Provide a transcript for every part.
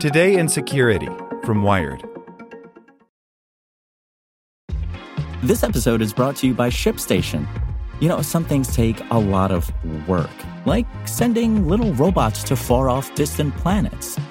Today in Security from Wired. This episode is brought to you by ShipStation. You know, some things take a lot of work, like sending little robots to far off distant planets.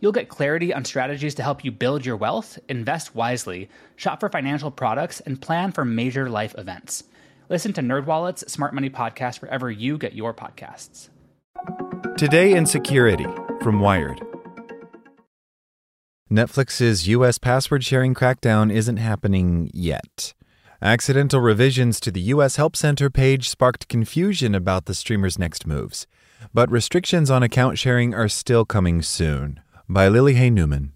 You'll get clarity on strategies to help you build your wealth, invest wisely, shop for financial products, and plan for major life events. Listen to NerdWallet's Smart Money Podcast wherever you get your podcasts. Today in Security from Wired. Netflix's U.S. password sharing crackdown isn't happening yet. Accidental revisions to the U.S. Help Center page sparked confusion about the streamer's next moves, but restrictions on account sharing are still coming soon. By Lily Hay Newman.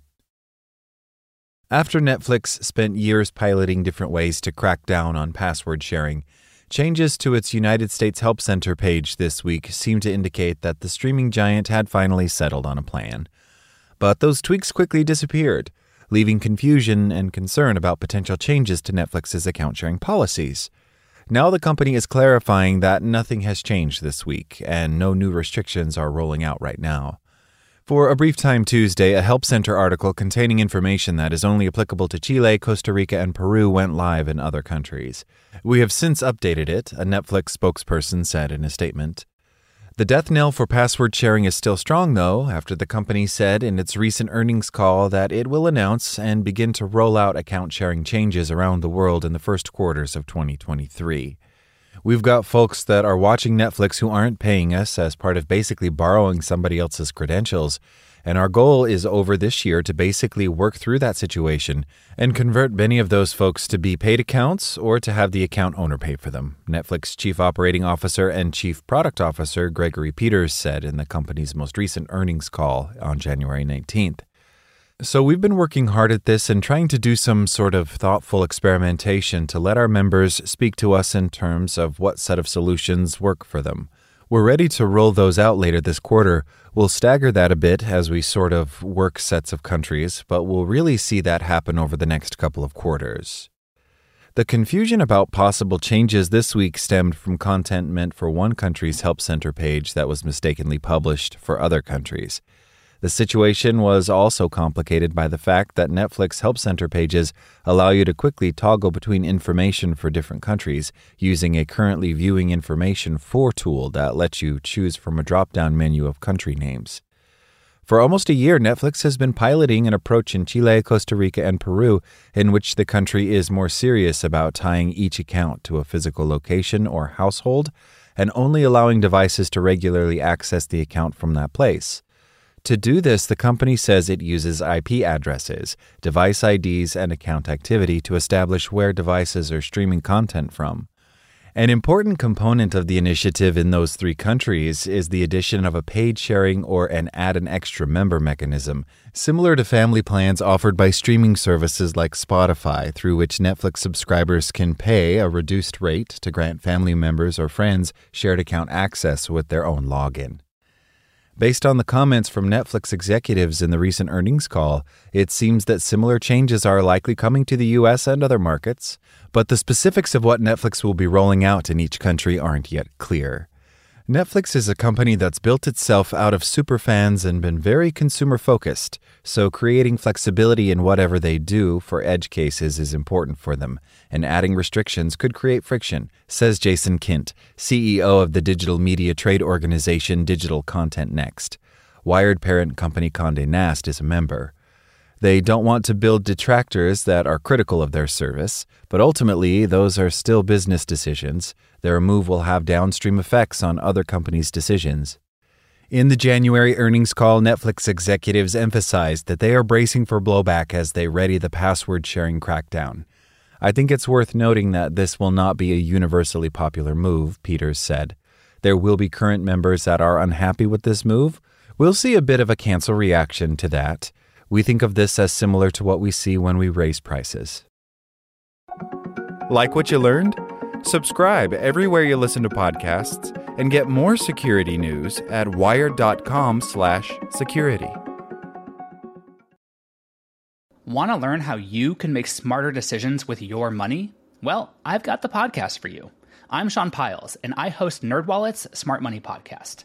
After Netflix spent years piloting different ways to crack down on password sharing, Changes to its United States Help Center page this week seem to indicate that the streaming giant had finally settled on a plan. But those tweaks quickly disappeared, leaving confusion and concern about potential changes to Netflix's account sharing policies. Now the company is clarifying that nothing has changed this week and no new restrictions are rolling out right now. For a brief time Tuesday, a Help Center article containing information that is only applicable to Chile, Costa Rica, and Peru went live in other countries. We have since updated it, a Netflix spokesperson said in a statement. The death knell for password sharing is still strong, though, after the company said in its recent earnings call that it will announce and begin to roll out account sharing changes around the world in the first quarters of 2023. We've got folks that are watching Netflix who aren't paying us as part of basically borrowing somebody else's credentials. And our goal is over this year to basically work through that situation and convert many of those folks to be paid accounts or to have the account owner pay for them. Netflix Chief Operating Officer and Chief Product Officer Gregory Peters said in the company's most recent earnings call on January 19th. So, we've been working hard at this and trying to do some sort of thoughtful experimentation to let our members speak to us in terms of what set of solutions work for them. We're ready to roll those out later this quarter. We'll stagger that a bit as we sort of work sets of countries, but we'll really see that happen over the next couple of quarters. The confusion about possible changes this week stemmed from content meant for one country's Help Center page that was mistakenly published for other countries. The situation was also complicated by the fact that Netflix Help Center pages allow you to quickly toggle between information for different countries using a currently viewing information for tool that lets you choose from a drop down menu of country names. For almost a year, Netflix has been piloting an approach in Chile, Costa Rica, and Peru in which the country is more serious about tying each account to a physical location or household and only allowing devices to regularly access the account from that place. To do this, the company says it uses IP addresses, device IDs, and account activity to establish where devices are streaming content from. An important component of the initiative in those three countries is the addition of a paid sharing or an add an extra member mechanism, similar to family plans offered by streaming services like Spotify, through which Netflix subscribers can pay a reduced rate to grant family members or friends shared account access with their own login. Based on the comments from Netflix executives in the recent earnings call, it seems that similar changes are likely coming to the US and other markets, but the specifics of what Netflix will be rolling out in each country aren't yet clear. Netflix is a company that's built itself out of superfans and been very consumer focused, so creating flexibility in whatever they do for edge cases is important for them, and adding restrictions could create friction, says Jason Kint, CEO of the digital media trade organization Digital Content Next. Wired parent company Conde Nast is a member. They don't want to build detractors that are critical of their service, but ultimately, those are still business decisions. Their move will have downstream effects on other companies' decisions. In the January earnings call, Netflix executives emphasized that they are bracing for blowback as they ready the password sharing crackdown. I think it's worth noting that this will not be a universally popular move, Peters said. There will be current members that are unhappy with this move. We'll see a bit of a cancel reaction to that. We think of this as similar to what we see when we raise prices. Like what you learned? Subscribe everywhere you listen to podcasts and get more security news at wired.com/security. Want to learn how you can make smarter decisions with your money? Well, I've got the podcast for you. I'm Sean Pyles, and I host NerdWallet's Smart Money Podcast.